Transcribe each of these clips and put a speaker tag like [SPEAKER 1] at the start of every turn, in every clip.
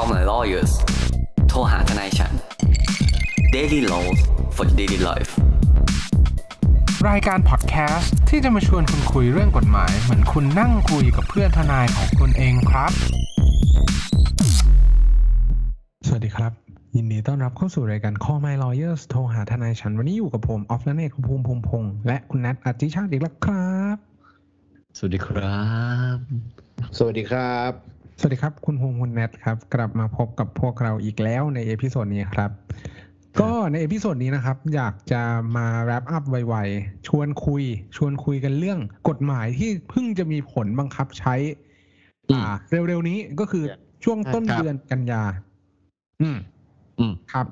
[SPEAKER 1] Call my lawyers โทรหาทนายฉัน Daily Laws for daily life
[SPEAKER 2] รายการพอดแคสต์ที่จะมาชวนคุณคุยเรื่องกฎหมาย เหมือนคุณนั่งคุยกับเพื่อนทนายของคุณเองครับ สวัสดีครับ ยินดีต้อนรับเข้าสู่รายการ Call My Lawyers โทรหาทนายฉัน วันนี้อยู่กับผม ออฟและเนตคุณภูมิภูมิพงษ์และคุณนัทอธิชาติอีกแล้วครับ
[SPEAKER 3] สวัสดีครับ
[SPEAKER 4] สวัสดีครับ
[SPEAKER 2] สวัสดีครับ คุณภูมิคุณแนทครับ กลับมาพบกับพวกเราอีกแล้วใน episode นี้ครับ ก็ใน episode นี้นะครับ อยากจะมา wrap up ไวๆ ชวนคุย ชวนคุยกันเรื่องกฎหมายที่เพิ่งจะมีผลบังคับใช้ อ่า เร็วๆนี้ก็คือช่วงต้น
[SPEAKER 3] ครับ
[SPEAKER 2] เดือนกันยา อืม
[SPEAKER 3] อืม
[SPEAKER 2] ครับ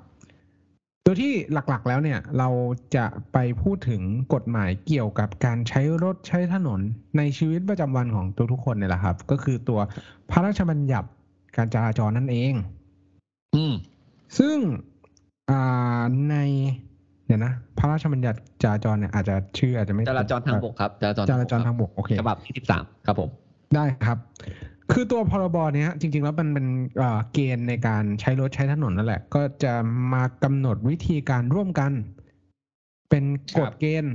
[SPEAKER 2] โดยที่หลักๆแล้วเนี่ยเราจะไปพูดถึงกฎหมายเกี่ยวกับการใช้รถใช้ถนนในชีวิตประจำวันของทุกๆคนเนี่ยแหละครับ ก็คือตัวพระราชบัญญัติการจราจรนั่นเอง
[SPEAKER 3] อืม
[SPEAKER 2] ซึ่งอ่าในเดี๋ยวนะ พระราชบัญญัติจราจรเนี่ยอาจจะชื่ออาจจะไม่
[SPEAKER 3] จราจรทางบกครับจราจร
[SPEAKER 2] จราจรทางบกโอเค
[SPEAKER 3] ฉบับที่สิบสามครับผม
[SPEAKER 2] ได้ครับ คือตัวพรบเนี้ยจริงๆ แล้วมันเป็นเอ่อเกณฑ์ในการใช้รถใช้ถนนนั่นแหละ ก็จะมากำหนดวิธีการร่วมกัน เป็นกฎเกณฑ์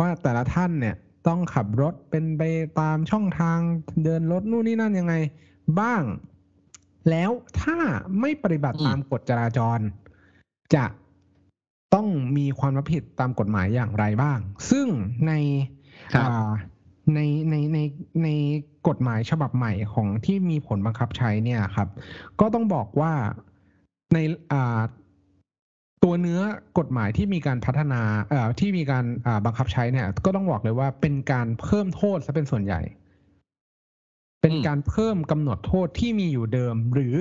[SPEAKER 2] ว่าแต่ละท่านเนี่ยต้องขับรถเป็นไปตามช่องทางเดินรถนู่นนี่นั่นยังไงบ้าง แล้วถ้าไม่ปฏิบัติ
[SPEAKER 3] อืม
[SPEAKER 2] ตามกฎจราจร จะต้องมีความรับผิดตามกฎหมายอย่างไรบ้าง ซึ่งใน
[SPEAKER 3] ครับ
[SPEAKER 2] อ่า ในในในในกฎหมายฉบับใหม่ของที่มีผลบังคับใช้เนี่ยครับ ก็ต้องบอกว่าในอ่าตัวเนื้อกฎหมายที่มีการพัฒนาเอ่อที่มีการอ่าบังคับใช้เนี่ย ก็ต้องบอกเลยว่าเป็นการเพิ่มโทษซะเป็นส่วนใหญ่ เป็นการเพิ่มกำหนดโทษที่มีอยู่เดิม หรือ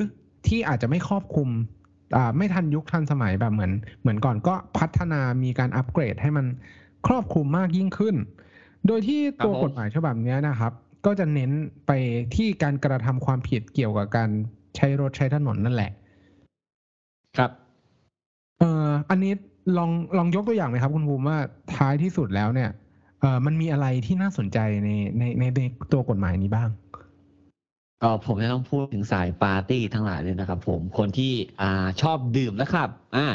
[SPEAKER 2] ที่อาจจะไม่ครอบคลุมอ่าไม่ทันยุคทันสมัยแบบเหมือน เหมือนก่อนก็พัฒนามีการอัปเกรดให้มันครอบคลุมมากยิ่งขึ้น โดยที่ตัว
[SPEAKER 3] ครับผม
[SPEAKER 2] กฎหมายฉบับเนี้ยนะครับ ก็จะเน้นไปที่การกระทำความผิดเกี่ยวกับการใช้รถใช้ถนนนั่นแหละ
[SPEAKER 3] ครับ
[SPEAKER 2] เอ่ออันนี้ลองลองยกตัวอย่างไหมครับ คุณภูมิว่าท้ายที่สุดแล้วเนี่ยเอ่อมันมีอะไรที่น่าสนใจในในในในตัวกฎหมายนี้บ้าง
[SPEAKER 3] ก็ผมจะต้องพูดถึงสายปาร์ตี้ทั้งหลายเลยนะครับ ผมคนที่อ่าชอบดื่มนะครับ อ่า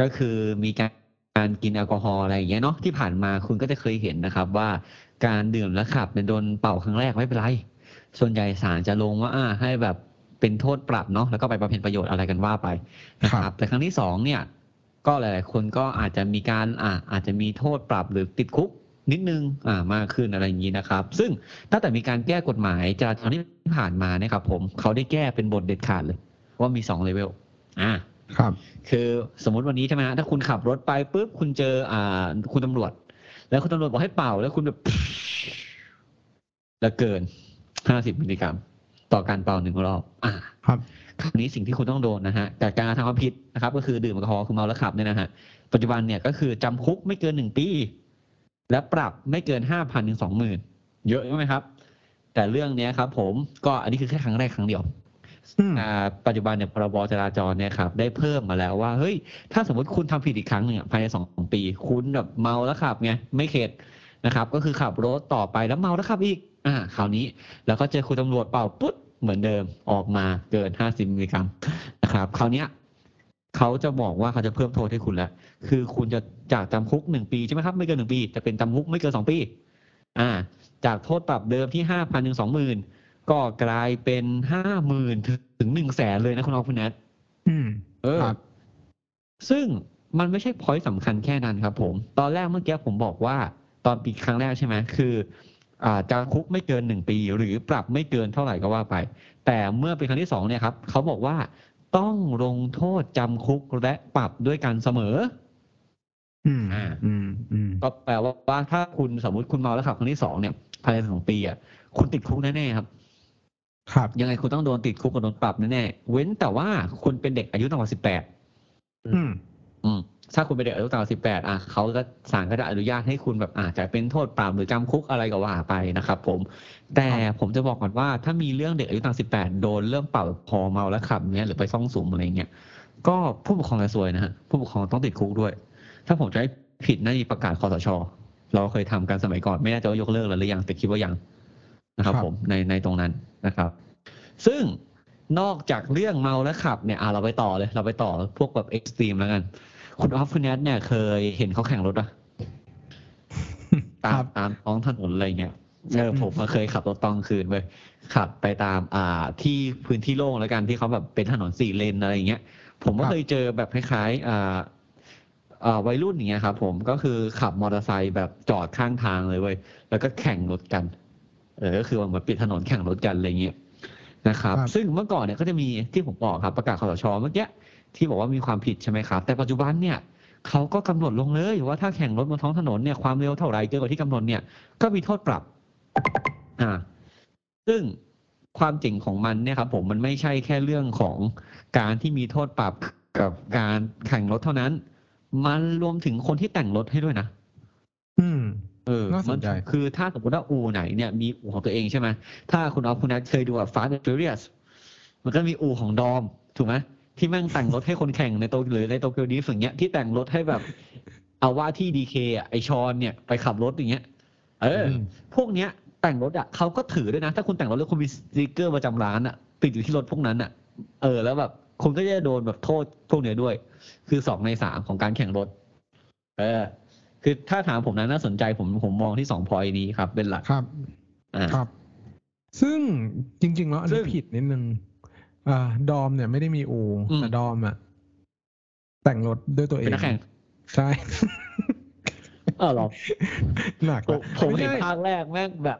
[SPEAKER 3] ก็คือมีการ การกินแอลกอฮอล์อะไรอย่างเงี้ยเนาะที่ผ่านมาคุณก็จะเคยเห็นนะครับ ว่าการดื่มแล้วขับเนี่ยโดนเป่าครั้งแรกไม่เป็นไร ส่วนใหญ่ศาลจะลงว่าอ่าให้แบบเป็นโทษปรับเนาะแล้วก็ไปบำเพ็ญประโยชน์อะไรกันว่าไปนะค
[SPEAKER 2] ครั
[SPEAKER 3] รับ
[SPEAKER 2] บ
[SPEAKER 3] แต่ครั้งที่สองเนี่ย ก็หลาย ๆ คนก็อาจจะมีการอ่าอาจจะมีโทษปรับหรือติดคุกนิดนึงอ่ามากขึ้นอะไรอย่างนี้นะครับ ซึ่งตั้งแต่มีการแก้กฎหมายจราจรที่ผ่านมาเนี่ยครับผมเขาได้แก้เป็นบทเด็ดขาดเลย ว่ามีสองเลเวลอ่า
[SPEAKER 2] ครับ
[SPEAKER 3] คือสมมติวันนี้ใช่ไหมฮะถ้าคุณขับรถไปปุ๊บคุณเจอ อ่า คุณตำรวจ แล้วคุณตำรวจบอกให้เป่า แล้วคุณแบบแล้วเกินห้าสิบมิลลิกรัม ต่อการเป่าหนึ่งรอบ อ่า
[SPEAKER 2] ครับ
[SPEAKER 3] คราวนี้สิ่งที่คุณต้องโดนนะฮะจากการทำความผิดนะครับ ก็คือดื่มแอลกอฮอล์คือเมาแล้วขับเนี่ยนะฮะปัจจุบันเนี่ยก็คือจำคุกไม่เกินหนึ่งปี และปรับไม่เกินห้าพันถึงสองหมื่นเยอะใช่ไหมครับ แต่เรื่องเนี้ยครับ ผมก็อันนี้คือแค่ครั้งแรกครั้งเดียว
[SPEAKER 2] อืม
[SPEAKER 3] อ่า ปัจจุบันเนี่ยพรบจราจรเนี่ยครับได้เพิ่มมาแล้วว่าเฮ้ยถ้าสมมติคุณทำผิดอีกครั้งหนึ่งภายในสองปี คุณแบบเมาแล้วขับไงไม่เข็ดนะครับก็คือขับรถต่อไปแล้วเมาแล้วขับอีกอ่าคราวนี้ แล้วก็เจอคุณตำรวจเป่าปุ๊บเหมือนเดิมออกมาเกินห้าสิบมิลลิกรัมนะครับคราวนี้เขาจะบอกว่าเขาจะเพิ่มโทษให้คุณแล้ว คือคุณจะจากจำคุกหนึ่งปีใช่ไหมครับไม่เกินหนึ่งปี จะเป็นจำคุกไม่เกินสองปี อ่า จากโทษปรับเดิมที่ห้าพันถึงสองหมื่น ก็กลายเป็นห้าหมื่นถึงหนึ่งแสนเลยนะคุณออฟคุณแนท
[SPEAKER 2] อืม
[SPEAKER 3] เออ
[SPEAKER 2] ครับ
[SPEAKER 3] ซึ่งมันไม่ใช่พอยต์สำคัญแค่นั้นครับผม ตอนแรกเมื่อกี้ผมบอกว่า ตอนปีครั้งแรกใช่ไหมคืออ่าจำคุกไม่เกินหนึ่งปี หรือปรับไม่เกินเท่าไหร่ก็ว่าไป แต่เมื่อเป็นครั้งที่สองเนี่ยครับเขาบอกว่าต้องลงโทษจำคุกและปรับด้วยกันเสมอ
[SPEAKER 2] อืม
[SPEAKER 3] อ่า
[SPEAKER 2] อืมอืม
[SPEAKER 3] ก็แปลว่าว่าถ้าคุณสมมติคุณเมาแล้วขับครั้งที่สองเนี่ยภายในสองปีอะคุณติดคุกแน่ๆครับ
[SPEAKER 2] ครับ
[SPEAKER 3] ยังไงคุณต้องโดนติดคุกกับโดนปรับแน่ๆเว้นแต่ว่าคุณเป็นเด็กอายุต่ำกว่าสิบแปด
[SPEAKER 2] อืม
[SPEAKER 3] อืม ถ้าคุณเป็นเด็กอายุต่ำกว่าสิบแปดอะเขาก็ศาลก็จะอนุญาตให้คุณแบบอาจจะเป็นโทษปรับหรือจำคุกอะไรก็ว่าไปนะครับ ผม แต่ผมจะบอกก่อนว่า ถ้ามีเรื่องเด็กอายุต่ำสิบแปดโดนเรื่องเป่าพอเมาแล้วขับเนี้ยหรือไปซ่องสุมอะไรเงี้ยก็ผู้ปกครองจะซวยนะฮะผู้ปกครองต้องติดคุกด้วย ถ้าผมจะให้ผิดน่าจะประกาศคอสชเราเคยทำกันสมัยก่อนไม่แน่ใจว่ายกเลิกแล้วหรือยังแต่คิดว่ายังนะครับ
[SPEAKER 2] ครับ
[SPEAKER 3] ผมในในตรงนั้น นะครับ ซึ่งนอกจากเรื่องเมาแล้วขับเนี่ยอะเราไปต่อเลย เราไปต่อพวกแบบเอ็กซ์ตรีมแล้วกัน คุณออฟคุณแนทเนี่ยเคยเห็นเขาแข่งรถอะตา
[SPEAKER 2] ครั
[SPEAKER 3] ม
[SPEAKER 2] บ
[SPEAKER 3] ตามท้องถนนอะไรเงี้ยเออ
[SPEAKER 2] อืม
[SPEAKER 3] ผมมาเคยขับรถตอนกลางคืนไปขับไปตาม อ่า ที่พื้นที่โล่งแล้วกันที่เขาแบบเป็นถนนสี่เลนอะไรอย่างเงี้ย ผมก็เคยเจอแบบคล้ายๆอ่าอ่าวัยรุ่นอย่างเงี้ยครับผมก็คือขับมอเตอร์ไซค์แบบจอดข้างทางเลยเว้ยแล้วก็แข่งรถกัน เออก็คือเหมือนปิดถนนแข่งรถกันอะไรเงี้ยนะครับ
[SPEAKER 2] ครับ
[SPEAKER 3] ซึ่งเมื่อก่อนเนี่ยก็จะมีที่ผมบอกครับประกาศคอสชเมื่อกี้ที่บอกว่ามีความผิดใช่ไหมครับ แต่ปัจจุบันเนี่ยเขาก็กำหนดลงเลยว่าถ้าแข่งรถบนท้องถนนเนี่ยความเร็วเท่าไหร่เกินกว่าที่กำหนดเนี่ยก็มีโทษปรับ อ่า ซึ่งความจริงของมันเนี่ยครับผมมันไม่ใช่แค่เรื่องของการที่มีโทษปรับกับการแข่งรถเท่านั้น มันรวมถึงคนที่แต่งรถให้ด้วยนะ
[SPEAKER 2] อืม
[SPEAKER 3] เออ
[SPEAKER 2] น่าสนใจ
[SPEAKER 3] มัคือถ้าสมมติว่าอูไหนเนี่ยมีอูของตัวเองใช่ไหมถ้าคุณออฟคุณนัทเคยดูแบบ Fast and Furious มันก็มีอูของดอม ถูกไหมที่แม่งแต่งรถให้คนแข่งในโตหรือในโตเกียวดีสิ่างเงี้ยที่แต่งรถให้แบบ เอาว่าที่ดีเคอะไอชอนเนี่ยไปขับรถอย่างเงี้ย เอออ
[SPEAKER 2] ม
[SPEAKER 3] พวกเนี้ยแต่งรถอะเขาก็ถือด้วยนะ ถ้าคุณแต่งรถแล้วคุณมีสติกเกอร์ประจำร้านอะติดอยู่ที่รถพวกนั้นอะ เออ แล้วแบบคุณก็จะโดนแบบโทษพวกเนี้ยด้วย คือสองในสามของการแข่งรถ เออ คือถ้าถามผมนะน่าสนใจผมผมมองที่สองพอยนี้ครับ เป็นหลัก
[SPEAKER 2] ครับ
[SPEAKER 3] อ่า
[SPEAKER 2] ครับ ซึ่งจริง ๆ แล้วอัน
[SPEAKER 3] ซึ่
[SPEAKER 2] นี้
[SPEAKER 3] ง
[SPEAKER 2] ผิดนิดนึงอ่าดอมเนี่ยไม่ได้มีอู
[SPEAKER 3] อืม
[SPEAKER 2] แต่ดอมอะแต่งรถด้วยตัวเอ
[SPEAKER 3] เป็น
[SPEAKER 2] ง
[SPEAKER 3] นักแข่ง
[SPEAKER 2] ใช่
[SPEAKER 3] เออหรอ
[SPEAKER 2] หนัก
[SPEAKER 3] ผม
[SPEAKER 2] ละ
[SPEAKER 3] ผม
[SPEAKER 2] ไม่
[SPEAKER 3] เห็น
[SPEAKER 2] ใช่
[SPEAKER 3] ภาคแรกแม่งแบบ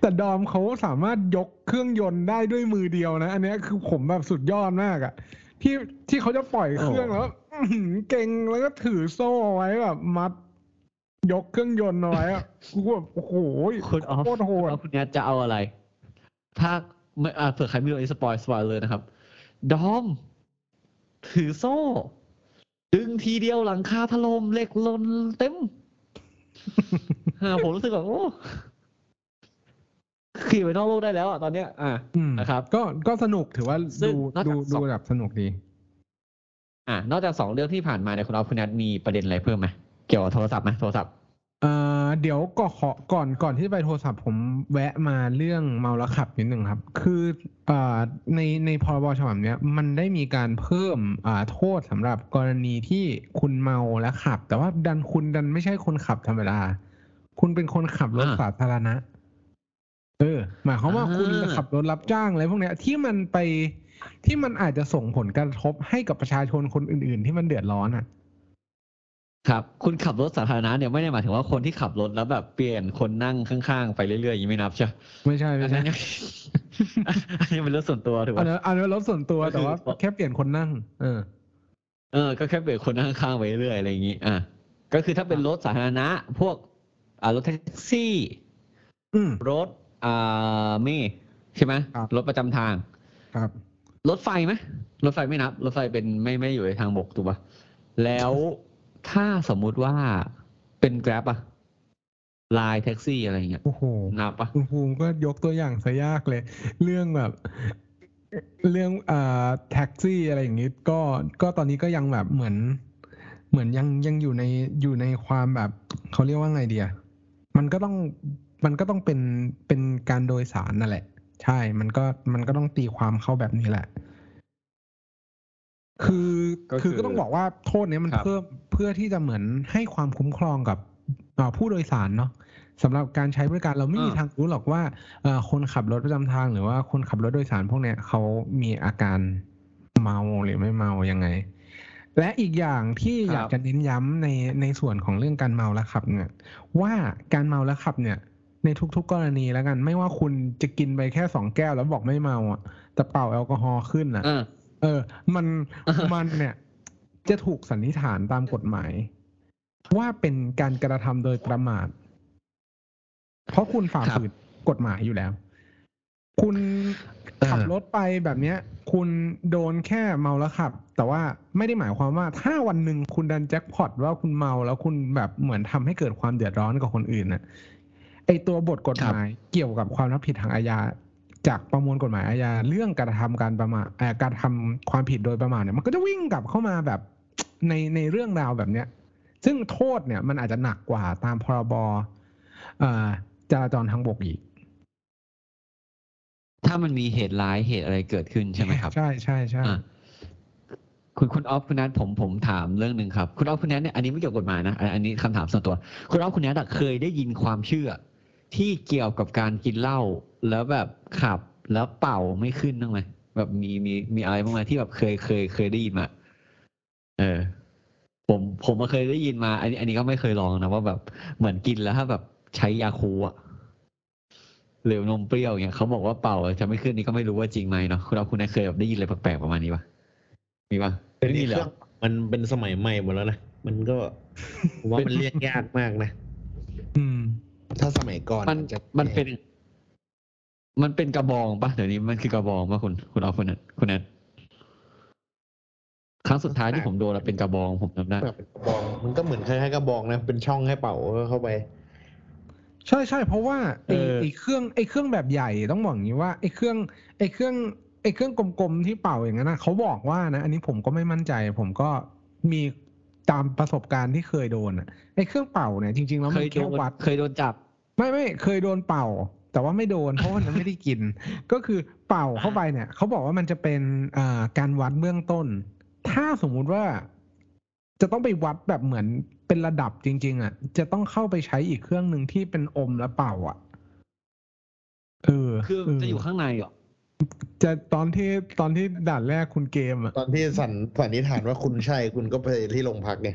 [SPEAKER 2] แต่ดอมเขาสามารถยกเครื่องยนต์ได้ด้วยมือเดียวนะ อันเนี้ยคือผมแบบสุดยอดมากอะที่ที่เขาจะปล่อยเครื่องแล้วอื้อหือ เก่งแล้วก็ถือโซ่เอาไว้แบบมัด ยกเครื่องยนต์เอาไว้อะกูแบบโอ้โห
[SPEAKER 3] คุณออฟ
[SPEAKER 2] โคตรโหด
[SPEAKER 3] แล้วคุณเนี้ยจะเอาอะไร ถ้าไม่อ่าเผื่อใครไม่รู้ไอ้ spoil spoil เลยนะครับ ดอม ถือโซ่ ดึงทีเดียวหลังคาถล่มเหล็กหล่นเต็มอ่าผมรู้สึกแบบโอ้ขี่ไปนอกโลกได้แล้วอะตอนเนี้ย อ่า
[SPEAKER 2] อืม
[SPEAKER 3] นะครับ
[SPEAKER 2] ก็ก็สนุกถือว่า
[SPEAKER 3] ซึ่ง
[SPEAKER 2] ดู
[SPEAKER 3] นอกจาก
[SPEAKER 2] ดู
[SPEAKER 3] ส
[SPEAKER 2] ดู
[SPEAKER 3] อง
[SPEAKER 2] แบบสนุกดี
[SPEAKER 3] อ่านอกจากสองเรื่องที่ผ่านมาเนี่ยคุณออฟคุณนัทมีประเด็นอะไรเพิ่มไหมเกี่ยวกับโทรศัพท์ไหมโทรศัพท์
[SPEAKER 2] เอ่อเดี๋ยวก็ขอก่อนก่อนที่จะไปโทรศัพท์ผมแวะมาเรื่องเมาแล้วขับนิดหนึ่งครับ คือเอ่อในในพรบฉบับเนี้ยมันได้มีการเพิ่มอ่าโทษสำหรับกรณีที่คุณเมาแล้วขับ แต่ว่าดันคุณดันไม่ใช่คนขับธรรมดา คุณเป็นคนขับรถ
[SPEAKER 3] อ่า
[SPEAKER 2] สาธารณะ เออหมายความว่า
[SPEAKER 3] อ่า
[SPEAKER 2] คุณขับรถรับจ้างอะไรพวกเนี้ย ที่มันไป ที่มันอาจจะส่งผลกระทบให้กับประชาชนคนอื่น ๆ ที่มันเดือดร้อนอะ
[SPEAKER 3] ครับ คุณขับรถสาธารณะเนี่ยไม่ได้หมายถึงว่าคนที่ขับรถแล้วแบบเปลี่ยนคนนั่งข้าง ๆ ไปเรื่อยๆอย่างนี้ไม่นับใช่ไหม
[SPEAKER 2] ไม่ใช่
[SPEAKER 3] อั
[SPEAKER 2] ไม่
[SPEAKER 3] น
[SPEAKER 2] ใช่
[SPEAKER 3] นั้นยังอันนี้เป็นเรื่องส่วนตัวถูก
[SPEAKER 2] อัน
[SPEAKER 3] ไหม
[SPEAKER 2] นั้นอันนั้นรถส่วนตัว
[SPEAKER 3] ก็คือ
[SPEAKER 2] แต่ว่าแค่เปลี่ยนคนนั่ง เออ
[SPEAKER 3] เออ ก็แค่เปลี่ยนคนนั่งข้างๆไปเรื่อยๆอะไรอย่างนี้ อะก็คือถ้าเป็นรถสาธารณะ พวก อ่ารถแท็กซี่
[SPEAKER 2] อืม
[SPEAKER 3] รถอ่าเมล์ใช่ไหม
[SPEAKER 2] ครับ
[SPEAKER 3] รถประจำทาง
[SPEAKER 2] ครับ
[SPEAKER 3] รถไฟไหมรถไฟไม่นับ รถไฟเป็นไม่ไม่อยู่ในทางบกถูกปะแล้วถ้าสมมุติว่าเป็นแกร็บอะไลน์แท็กซี่อะไรอย่างเงี้ย
[SPEAKER 2] โอ้โห
[SPEAKER 3] นับปะ
[SPEAKER 2] คุณภูมิก็ยกตัวอย่างซะยากเลย เรื่องแบบ เรื่องอ่าแท็กซี่อะไรอย่างนี้ก็ก็ตอนนี้ก็ยังแบบเหมือน เหมือนยังยังอยู่ในอยู่ในความแบบเขาเรียกว่าไงเดียมันก็ต้องมันก็ต้องเป็นเป็นการโดยสารนั่นแหละ ใช่ มันก็มันก็ต้องตีความเข้าแบบนี้แหละ คือ
[SPEAKER 3] ก็คือ
[SPEAKER 2] คือก็ต้องบอกว่าโทษเนี้ยมัน
[SPEAKER 3] ครับ
[SPEAKER 2] เพิ่มเพื่อที่จะเหมือนให้ความคุ้มครองกับอ่าผู้โดยสารเนาะสำหรับการใช้บริการเราไม่มีทางรู้หรอกว่าเอ่อคนขับรถประจำทางหรือว่าคนขับรถโดยสารพวกเนี้ยเขามีอาการเมาหรือไม่เมายังไง และอีกอย่างที่
[SPEAKER 3] ครับ
[SPEAKER 2] อยากจะเน้นย้ำในในส่วนของเรื่องการเมาแล้วขับเนี่ย ว่าการเมาแล้วขับเนี่ย ในทุก ๆ กรณีแล้วกัน ไม่ว่าคุณจะกินไปแค่สองแก้วแล้วบอกไม่เมาอะแต่เป่าแอลกอฮอล์ขึ้นอะ
[SPEAKER 3] อ่า
[SPEAKER 2] เออ มันมันเนี่ย จะถูกสันนิษฐานตามกฎหมาย ว่าเป็นการกระทำโดยประมาท เพราะคุณฝ่า
[SPEAKER 3] ครับ
[SPEAKER 2] ฝืนกฎหมายอยู่แล้ว คุณขับ
[SPEAKER 3] เออ
[SPEAKER 2] รถไปแบบเนี้ย คุณโดนแค่เมาแล้วขับ แต่ว่าไม่ได้หมายความว่า ถ้าวันหนึ่งคุณดันแจ็คพอตว่าคุณเมาแล้วคุณแบบเหมือนทำให้เกิดความเดือดร้อนกับคนอื่นน่ะ ไอตัวบทกฎหมายเกี่ยวกับความรับผิดทางอาญาจากประมวลกฎหมายอาญาเรื่องกระทำการประมาทเอ่อการทำความผิดโดยประมาทเนี่ยมันก็จะวิ่งกลับเข้ามาแบบในในเรื่องราวแบบเนี้ย ซึ่งโทษเนี่ยมันอาจจะหนักกว่าตามพรบเอ่อจราจรทางบกอีก
[SPEAKER 3] ถ้ามันมีเหตุร้ายเหตุอะไรเกิดขึ้นใช่ไหมครับ
[SPEAKER 2] ใช่ใช่ใช่
[SPEAKER 3] อะคุณคุณออฟคุณนัทผมผมถามเรื่องหนึ่งครับ คุณออฟคุณนัทเนี่ยอันนี้ไม่เกี่ยวกับกฎหมายนะอันอันนี้คำถามส่วนตัว คุณออฟคุณนัทอะเคยได้ยินความเชื่อ ที่เกี่ยวกับการกินเหล้าแล้วแบบขับแล้วเป่าไม่ขึ้นบ้างไหมแบบมีมีมีอะไรบ้างไหมที่แบบเคยเคยเคยได้ยินมาเออ ผมผมมาเคยได้ยินมา อันนี้ อันนี้ก็ไม่เคยลองนะว่าแบบเหมือนกินแล้วถ้าแบบใช้ยาคูอะหรือนมเปรี้ยวเนี่ยเขาบอกว่าเป่าจะไม่ขึ้นนี่ก็ไม่รู้ว่าจริงไหมเนาะคุณออฟคุณนัทเคยแบบได้ยินอะไรแปลกๆประมาณนี้ปะมีปะ
[SPEAKER 4] เดี๋ยว
[SPEAKER 3] ไม่
[SPEAKER 4] นี้
[SPEAKER 3] มีเหร
[SPEAKER 4] เครื่
[SPEAKER 3] อ
[SPEAKER 4] องมันเป็นสมัยใหม่หมดแล้วนะมันก็ผมว่ามันเรียกยากมากนะ
[SPEAKER 2] อืม
[SPEAKER 4] ถ้าสมัยก่อน
[SPEAKER 3] มัน
[SPEAKER 4] จะ
[SPEAKER 3] มันเป็น มันเป็นกระบองปะเดี๋ยวนี้มันคือกระบองปะคุณคุณเอาคุณนัทคุณนัทครั้งสุดท้ายที่ผมโดนอะเป็นกระบองผมจำได้
[SPEAKER 4] แบบเป็นกระบอง มันก็เหมือนคล้ายๆกระบองนะเป็นช่องให้เป่าเข้าไป
[SPEAKER 2] ใช่ใช่เพราะว่าไอ้
[SPEAKER 3] เออ
[SPEAKER 2] ไอ้เครื่องไอ้เครื่องแบบใหญ่ต้องบอกอย่างนี้ว่าไอ้เครื่องไอ้เครื่องไอ้เครื่องกลมๆที่เป่าอย่างนั้นนะเขาบอกว่านะ อันนี้ผมก็ไม่มั่นใจ ผมก็มีตามประสบการณ์ที่เคยโดนอะไอ้เครื่องเป่าเนี่ยจริงๆแล้ว
[SPEAKER 3] เค
[SPEAKER 2] มัน
[SPEAKER 3] ยโด
[SPEAKER 2] แค่
[SPEAKER 3] น
[SPEAKER 2] วัด
[SPEAKER 3] เคยโดนจับ
[SPEAKER 2] ไม่ไม่เคยโดนเป่า แต่ว่าไม่โดนเพราะว่ามันไม่ได้กิน ก็คือเป่าเข้าไปเนี่ยเขาบอกว่ามันจะเป็นอ่าการวัดเบื้องต้น ถ้าสมมุติว่าจะต้องไปวัดแบบเหมือนเป็นระดับจริง ๆ อะ จะต้องเข้าไปใช้อีกเครื่องหนึ่งที่เป็นอมแล้วเป่า อะเออ
[SPEAKER 3] คือ
[SPEAKER 2] เออ
[SPEAKER 3] จะอยู่ข้างในเหรอ
[SPEAKER 2] จะตอนที่ตอนที่ด่านแรกคุณเกมอะ
[SPEAKER 4] ตอนที่สันสันนิษฐานว่าคุณใช่คุณก็ไปที่โรงพักไง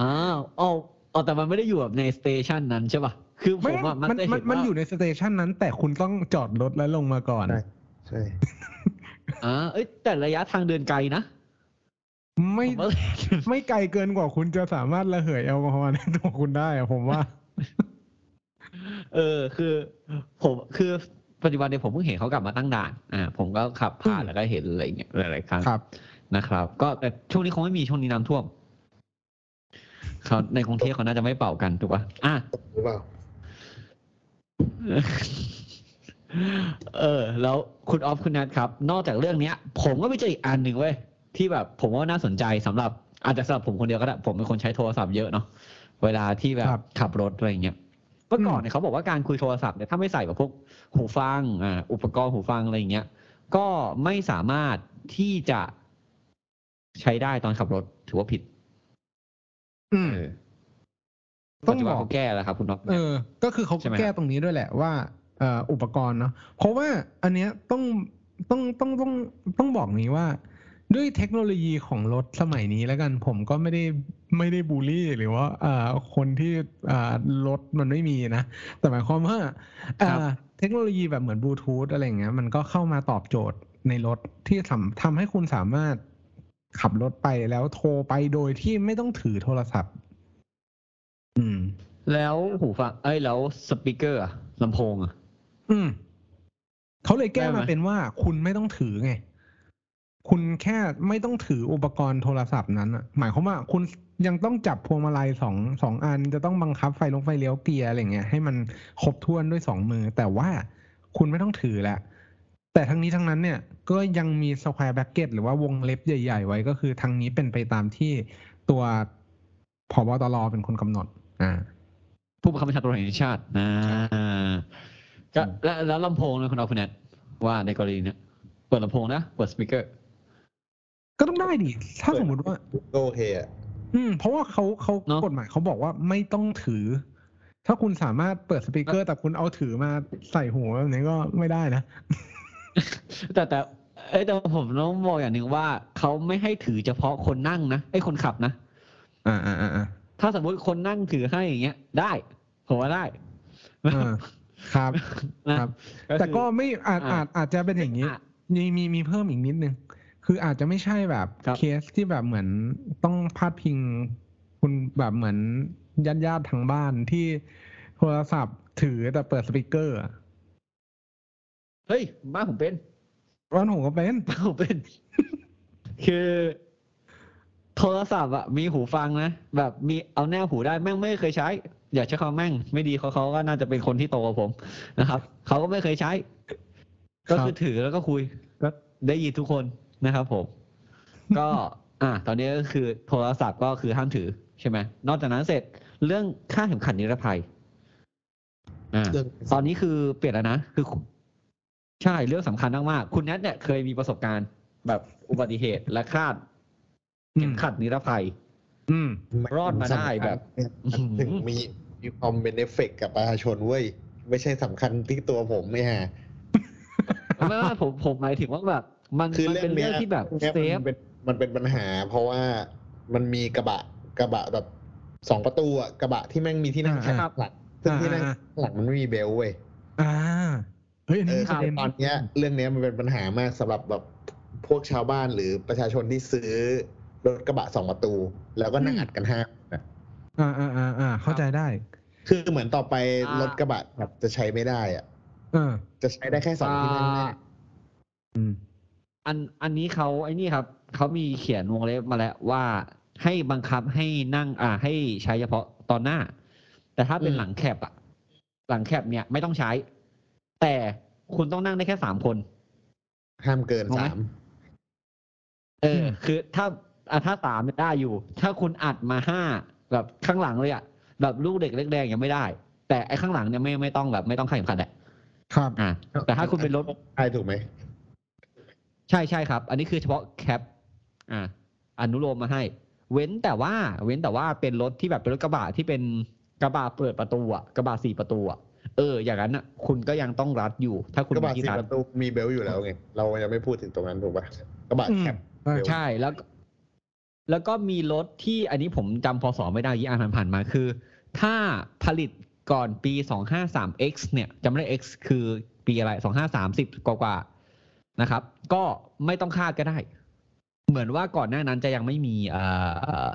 [SPEAKER 3] อ้าวอ๋อ อ๋อแต่มันไม่ได้อยู่แบบใน station นั้นใช่ปะคือผ
[SPEAKER 2] ไม่
[SPEAKER 3] มอะมัน
[SPEAKER 2] มัน
[SPEAKER 3] จะ
[SPEAKER 2] มั
[SPEAKER 3] เห็
[SPEAKER 2] น
[SPEAKER 3] น
[SPEAKER 2] มัน
[SPEAKER 3] ว่า
[SPEAKER 2] อยู่ใน station นั้น แต่คุณต้องจอดรถแล้วลงมาก่อน
[SPEAKER 4] ใช่ ใช่
[SPEAKER 3] อ่าเอ้ยแต่ระยะทางเดินไกลนะ
[SPEAKER 2] ไม่
[SPEAKER 3] ผมว่า
[SPEAKER 2] ไม่ไกลเกินกว่าคุณจะสามารถระเหยแอลกอฮอล์ในตัวคุณได้อะผมว่า
[SPEAKER 3] เออคือผมคือปัจจุบันเนี่ยผมเพิ่งเห็นเขากลับมาตั้งด่านอ่าผมก็ขับผ่าน
[SPEAKER 2] อืม
[SPEAKER 3] แล้วก็เห็นอะไรอย่างเงี้ยหลายๆครั้ง
[SPEAKER 2] ครับ
[SPEAKER 3] นะครับ ก็แต่ช่วงนี้คงไม่มีช่วงนี้น้ำท่วม เขาในกรุงเทพเขาน่าจะไม่เป่ากันถูกปะอะ
[SPEAKER 4] หรือเปล่า
[SPEAKER 3] เออ แล้วคุณออฟคุณนัทครับ นอกจากเรื่องเนี้ย ผมก็ไปเจออีกอันหนึ่งเว้ยที่แบบ ผมว่าน่าสนใจสำหรับ อาจจะสำหรับผมคนเดียวก็ได้ผมเป็นคนใช้โทรศัพท์เยอะเนาะเวลาที่แบบ
[SPEAKER 2] ครับ
[SPEAKER 3] ขับรถอะไรอย่างเงี้ยเมื่อก่อน
[SPEAKER 2] อืม
[SPEAKER 3] เนี่ยเขาบอกว่าการคุยโทรศัพท์เนี่ยถ้าไม่ใส่แบบพวกหูฟังอ่าอุปกรณ์หูฟังอะไรอย่างเงี้ยก็ไม่สามารถที่จะใช้ได้ตอนขับรถถือว่าผิด
[SPEAKER 2] อืม
[SPEAKER 3] เออ
[SPEAKER 2] ต้อง
[SPEAKER 3] ปัจจุบัน
[SPEAKER 2] บอก
[SPEAKER 3] เขาแก้แล้วครับ คุณน็อต
[SPEAKER 2] เออ ก็คือเขา
[SPEAKER 3] ใช่ไหม
[SPEAKER 2] แก้ตรงนี้ด้วยแหละว่าเอ่ออุปกรณ์เนาะเพราะว่าอันเนี้ยต้องต้องต้องต้องต้องบอกนี้ว่า ด้วยเทคโนโลยีของรถสมัยนี้แล้วกัน ผมก็ไม่ได้ไม่ได้บูลลี่ หรือว่าเอ่อคนที่อ่ารถมันไม่มีนะ แต่หมายความว่าเอ่อเทคโนโลยีแบบเหมือนบลูทูธอะไรอย่างเงี้ยมันก็เข้ามาตอบโจทย์ในรถที่ทำทำให้คุณสามารถ ขับรถไปแล้วโทรไปโดยที่ไม่ต้องถือโทรศัพท์ อืม
[SPEAKER 3] แล้วหูฟังเอ้ยแล้วสปีกเกอร์อะลำโพงอะ
[SPEAKER 2] อืมเขาเลยแก้
[SPEAKER 3] ได้ไหม
[SPEAKER 2] มาเป็นว่าคุณไม่ต้องถือไง คุณแค่ไม่ต้องถืออุปกรณ์โทรศัพท์นั้นอะหมายความว่าคุณยังต้องจับพวงมาลัยสองสองอัน จะต้องบังคับไฟลงไฟเลี้ยวเกียร์อะไรเงี้ยให้มันครบถ้วนด้วยสองมือ แต่ว่าคุณไม่ต้องถือแหละ แต่ทั้งนี้ทั้งนั้นเนี่ยก็ยังมี square bracket หรือว่าวงเล็บใหญ่ ๆ ไว้ก็คือทางนี้เป็นไปตามที่ตัวผบ.ตร.เป็นคนกำหนด อ่า
[SPEAKER 3] ผู้บังคับบัญชาตำรวจแห่งชาตินะก็แล้วแล้วลำโพงนะคุณเอาคุณแนทว่าในกรณีเนี้ยเปิดลำโพงนะ เปิดสปีกเกอร์
[SPEAKER 2] ก็ต้องได้ดิ ถ้าสมมติว่า
[SPEAKER 4] ก็โอเคอะ
[SPEAKER 2] อืม เพราะว่าเขาเขา
[SPEAKER 3] เนอะ
[SPEAKER 2] กฎหมายเขาบอกว่าไม่ต้องถือ ถ้าคุณสามารถเปิดสปีกเกอร์ แต่คุณเอาถือมาใส่หูแบบนี้ก็ไม่ได้นะ
[SPEAKER 3] แต่แต่เอ้ยแต่ผมต้องบอกอย่างหนึ่งว่าเขาไม่ให้ถือเฉพาะคนนั่งนะไอ้ยคนขับนะ
[SPEAKER 2] อ่าอ่าอ่าอ่า
[SPEAKER 3] ถ้าสมมติคนนั่งถือให้อย่างเงี้ย ได้ผมว่าได้
[SPEAKER 2] อ่าครับ
[SPEAKER 3] นะครับ
[SPEAKER 2] แต่
[SPEAKER 3] คือ
[SPEAKER 2] ก็ไม่อาจ
[SPEAKER 3] อ่า
[SPEAKER 2] อาจอาจจะเป็นอย่างนี้
[SPEAKER 3] อะ
[SPEAKER 2] มีมีมีเพิ่มอีกนิดนึง คืออาจจะไม่ใช่แบบ
[SPEAKER 3] ครับ
[SPEAKER 2] เคสที่แบบเหมือนต้องพาดพิงคุณแบบเหมือนญาติญาติๆทางบ้านที่โทรศัพท์ถือแต่เปิดสปีกเกอร์อะ
[SPEAKER 3] เฮ้ยบ้านผมเป็น
[SPEAKER 2] ร้านผมก็เป็น
[SPEAKER 3] บ้านผมเป็น คือโทรศัพท์อะมีหูฟังนะแบบมีเอาแนบหูได้แม่งไม่เคยใช้ อย่าใช้คำว่าแม่ง ไม่ดีเขาเขาก็น่าจะเป็นคนที่โตกว่าผมนะครับเขาก็ไม่เคยใช้ ก็คือถือแล้วก็คุยก็ได้ยินทุกคนนะครับผม ก็ อะตอนนี้ก็คือโทรศัพท์ก็คือห้ามถือใช่ไหมนอกจากนั้นเสร็จเรื่องค่าเข็มขัดนิรภัยอ่า
[SPEAKER 4] เรื่อง
[SPEAKER 3] ตอนนี้คือเปลี่ยนแล้วนะคือ ใช่เรื่องสำคัญมากๆคุณแนทเนี่ยเคยมีประสบการณ์แบบอุบัติเหตุและคาดเข็มขัดนิรภัย
[SPEAKER 2] อืม
[SPEAKER 3] รอดมาได้แบบ
[SPEAKER 4] มันถึงมีมีความเป็นเอฟเฟกต์กับประชาชนเว้ย ไม่ใช่สำคัญที่ตัวผมไม่ฮะ
[SPEAKER 3] ไม่ไม่ผมผมหมายถึงว่าแบบ มัน
[SPEAKER 4] คือ
[SPEAKER 3] มัน
[SPEAKER 4] เป็นเรื่อ
[SPEAKER 3] เป็นี้
[SPEAKER 4] ย
[SPEAKER 3] เรื่
[SPEAKER 4] เนี้
[SPEAKER 3] องที่แบบ
[SPEAKER 4] เนี้ย
[SPEAKER 3] safe
[SPEAKER 4] มันเป็นมันเป็นปัญหา เพราะว่ามันมีกระบะกระบะแบบสองประตูอะกระบะที่แม่งมีที่นั่ง
[SPEAKER 2] อ่า
[SPEAKER 4] ข้างหลังซึ่งที่นั่ง
[SPEAKER 2] อ่า
[SPEAKER 4] ข้างหลังมันไม่มี belt เว้ย
[SPEAKER 2] อ่า เฮ้ยอัน
[SPEAKER 4] เอ
[SPEAKER 2] นี้
[SPEAKER 4] อ
[SPEAKER 2] มีประเด็น
[SPEAKER 4] ตอนเนี้ยเรื่องเนี้ยมันเป็นปัญหามากสำหรับแบบพวกชาวบ้านหรือประชาชนที่ซื้อรถกระบะสองประตู แล้วก็นั่งอัดกันห้าคนอะ
[SPEAKER 2] อ่าอ่าอ่าอ่าเข้าใจได้
[SPEAKER 4] คือเหมือนต่อไป
[SPEAKER 3] อ่ารร
[SPEAKER 4] ถกระบะแบบจะใช้ไม่ได้อะ
[SPEAKER 2] เออ
[SPEAKER 4] จะใช้ได้แค่สองที่นั่งหน้า
[SPEAKER 2] อืม
[SPEAKER 3] อันอันนี้เขาไอ้นี่ครับเขามีเขียนวงเล็บมาแล้วว่าให้บังคับให้นั่ง อ่า ให้ใช้เฉพาะตอนหน้า แต่ถ้าเป็น
[SPEAKER 4] อืม
[SPEAKER 3] หลังแคบอะหลังแคบเนี่ยไม่ต้องใช้ แต่คุณต้องนั่งได้แค่สามคน
[SPEAKER 4] ห้ามเกิน
[SPEAKER 3] งงไหม
[SPEAKER 4] สาม
[SPEAKER 3] เออ
[SPEAKER 2] ม
[SPEAKER 3] คือถ้าอะถ้าสามเนี่ยได้อยู่ ถ้าคุณอัดมาห้าแบบข้างหลังเลยอะแบบลูกเด็กเล็กแดงยังไม่ได้ แต่ไอ้ข้างหลังเนี่ยไม่ไม่ต้องแบบไม่ต้องขันเข็มขัดแหละ
[SPEAKER 2] ครับ
[SPEAKER 3] อ่าแต่ถ้าคุณเป็นรถ
[SPEAKER 4] ใช่ถูกไหม
[SPEAKER 3] ใช่ใช่ครับ อันนี้คือเฉพาะแคป อ่าอนุโลมมาให้ เว้นแต่ว่า เว้นแต่ว่าเป็นรถที่แบบเป็นรถกระบะที่เป็นกระบะเปิดประตูอะกระบะสี่ประตูอะ เออ อย่างนั้นอะคุณก็ยังต้องรัดอยู่ ถ้าคุณ
[SPEAKER 4] กระบะ
[SPEAKER 3] มีที่
[SPEAKER 4] สี่
[SPEAKER 3] รัด
[SPEAKER 4] ประตูมีเบลต์อยู่แล้วไงเรายังไม่พูดถึงตรงนั้นถูกปะกระบะ
[SPEAKER 2] อืม
[SPEAKER 4] แคป
[SPEAKER 2] ใช่
[SPEAKER 3] ใช่แล้วก็แล้วก็มีรถที่อันนี้ผมจำพศไม่ได้ยี่อ่านผ่านๆมาคือ ถ้าผลิตก่อนปี 253x เนี่ยจำไม่ได้ x คือปีอะไร2530กว่าๆนะครับ ก็ไม่ต้องคาดก็ได้ เหมือนว่าก่อนหน้านั้นจะยังไม่มีเอ่อ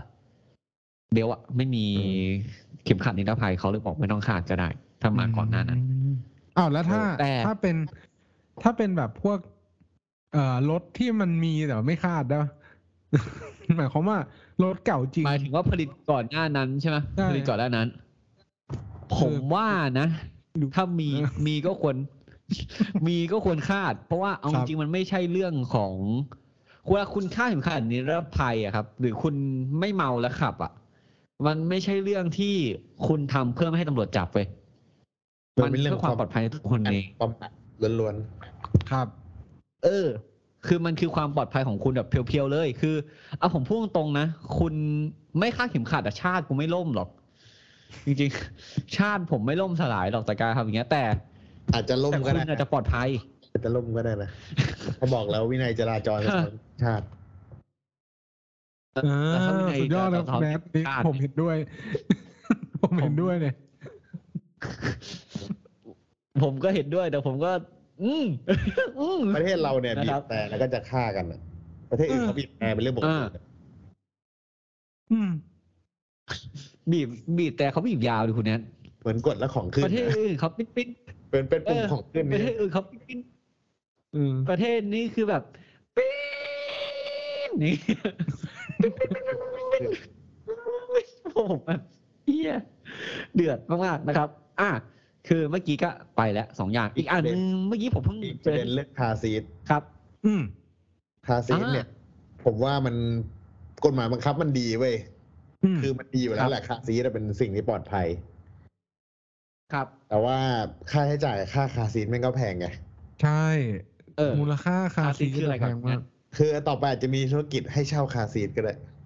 [SPEAKER 3] เบลอะไม่มีเข็มขัดนิรภัยเขาเลยบอกไม่ต้องคาดก็ได้ ถ้ามาก่อนหน้านั้น
[SPEAKER 2] มอ้าวแล้วถ้า
[SPEAKER 3] แต่
[SPEAKER 2] ถ้าเป็นถ้าเป็นแบบพวก เอ่อรถที่มันมีแต่ไม่คาดได้ปะหมายความว่ารถเก่าจริง
[SPEAKER 3] หมายถึงว่าผลิตก่อนหน้านั้นใช่ไหม
[SPEAKER 2] ใช่
[SPEAKER 3] ผลิตก่อนหน้านั้น
[SPEAKER 2] คือ
[SPEAKER 3] ผมว่านะ
[SPEAKER 2] ดู
[SPEAKER 3] ถ้ามี
[SPEAKER 2] เออ
[SPEAKER 3] มีก็ควร มีก็ควรคาด เพราะว่าเอา
[SPEAKER 2] ครั
[SPEAKER 3] จ
[SPEAKER 2] บ
[SPEAKER 3] ริงๆมันไม่ใช่เรื่องของเวลาคุณคาดถึงขนาดนิรภัยอะครับ หรือคุณไม่เมาแล้วขับอะมันไม่ใช่เรื่องที่คุณทำเพื่อไม่ให้ตำรวจจับเว้ย
[SPEAKER 4] มั
[SPEAKER 3] มันน
[SPEAKER 4] เป็นเรื่อง
[SPEAKER 3] เพื่อความปลอดภัยในทุกคนเอง
[SPEAKER 4] ความอัดล้วน
[SPEAKER 2] ครับ
[SPEAKER 3] เออ คือมันคือความปลอดภัยของคุณแบบเพียวๆเลย คือเอาผมพูดตรงๆนะ คุณไม่คาดเข็มขัดอะชาติกูไม่ล่มหรอก จริงๆ ชาติผมไม่ล่มสลายหรอกจากการทำอย่างเงี้ย แต่
[SPEAKER 4] ๆอาจจะล่ม
[SPEAKER 3] แต่
[SPEAKER 4] ก็
[SPEAKER 3] คุณ
[SPEAKER 4] ได้
[SPEAKER 3] อาจจะปลอดภัย
[SPEAKER 4] อาจจะล่มก็ได้นะเขาบอกแล้ววินัยจราจรเป็นของชาติ
[SPEAKER 2] เอ
[SPEAKER 3] แล้วถ้าวิ
[SPEAKER 2] อ
[SPEAKER 3] นัย
[SPEAKER 2] สุดยอดเลย
[SPEAKER 3] จราจร
[SPEAKER 2] แมทนี่
[SPEAKER 3] ชาติ
[SPEAKER 2] ผมเห็นด้วย ผมเห็นด้วยเนี่ย
[SPEAKER 3] ผมก็เห็นด้วยแต่ผมก็ อืมอืม
[SPEAKER 4] ประเทศเราเนี่ย
[SPEAKER 3] นะ
[SPEAKER 4] บี
[SPEAKER 3] ครับบ
[SPEAKER 4] แต่แล้วก็จะฆ่ากันอะประเทศอื่น
[SPEAKER 2] เออ
[SPEAKER 4] เขาบีบแต่เป็นเรื่องปกติ
[SPEAKER 3] อ่า
[SPEAKER 2] อืม
[SPEAKER 3] บีบบีบแต่เขาบีบยาวดิคุณแนท
[SPEAKER 4] เหมือนกดแล้วของขึ้น
[SPEAKER 3] ประเทศอื่นเขาปิ๊ดปิ๊ด
[SPEAKER 4] เป็นเป็น
[SPEAKER 3] เอ
[SPEAKER 4] ปุ่ม
[SPEAKER 3] อ
[SPEAKER 4] ของขึ้น
[SPEAKER 3] ประเท
[SPEAKER 4] นี่
[SPEAKER 3] ศอื่นเขาปิ๊ดปิ๊ด
[SPEAKER 2] อืม
[SPEAKER 3] ประเทศนี้คือแบบปี๊ดนี่ผมแบบเฮียเดือดมากๆนะครับ อะคือเมื่อกี้ก็ไปแล้วสองอย่างอีกอันหนึงเมื่อกี้ผมเพิ่งเจ
[SPEAKER 4] ออีกประเด็นเรื่อง car seat
[SPEAKER 3] ครับ
[SPEAKER 2] อืม
[SPEAKER 4] car seat
[SPEAKER 3] อ่า
[SPEAKER 4] เนี่ย ผมว่ามันกฎหมายบังคับมันดีเว้ย
[SPEAKER 2] อืม
[SPEAKER 4] คือมันดีอยู่แล้วแหละ car seat เป็นสิ่งที่ปลอดภัย
[SPEAKER 3] ครับ
[SPEAKER 4] แต่ว่าค่าใช้จ่ายค่า car seat แม่งก็แพงไง
[SPEAKER 2] ใช่
[SPEAKER 3] เออ
[SPEAKER 2] มูลค่า
[SPEAKER 3] car seat
[SPEAKER 2] car
[SPEAKER 3] seat คืออะไรครับ
[SPEAKER 2] แพงมาก
[SPEAKER 4] คือต่อไปอาจจะมีธุรกิจให้เช่า car seat ก็ได้
[SPEAKER 2] อืม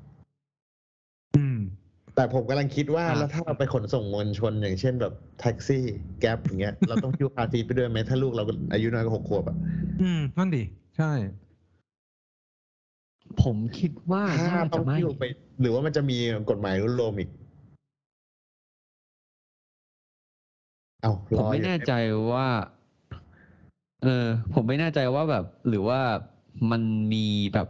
[SPEAKER 4] แต่ผมกำลังคิดว่า
[SPEAKER 3] อ่า
[SPEAKER 4] แล้วถ้าเราไปขนส่งมวลชนอย่างเช่นแบบแท็กซี่ Grab อย่างเงี้ยเราต้องหิ้ว car seat ไปด้วยไหมถ้าลูกเราอายุน้อยกว่าหกขวบอะ
[SPEAKER 2] อืมนั่นดิใช่
[SPEAKER 3] ผมคิดว่าน่าจะไม่
[SPEAKER 4] ถ้าต้องหิ้วไป หรือว่ามันจะมีกฎหมายอนุโลมอีกเอา
[SPEAKER 3] ผม
[SPEAKER 4] รอ
[SPEAKER 3] ไม่
[SPEAKER 4] อยู่
[SPEAKER 3] แน่ใจว่า เออ ผมไม่แน่ใจว่าแบบ หรือว่ามันมีแบบ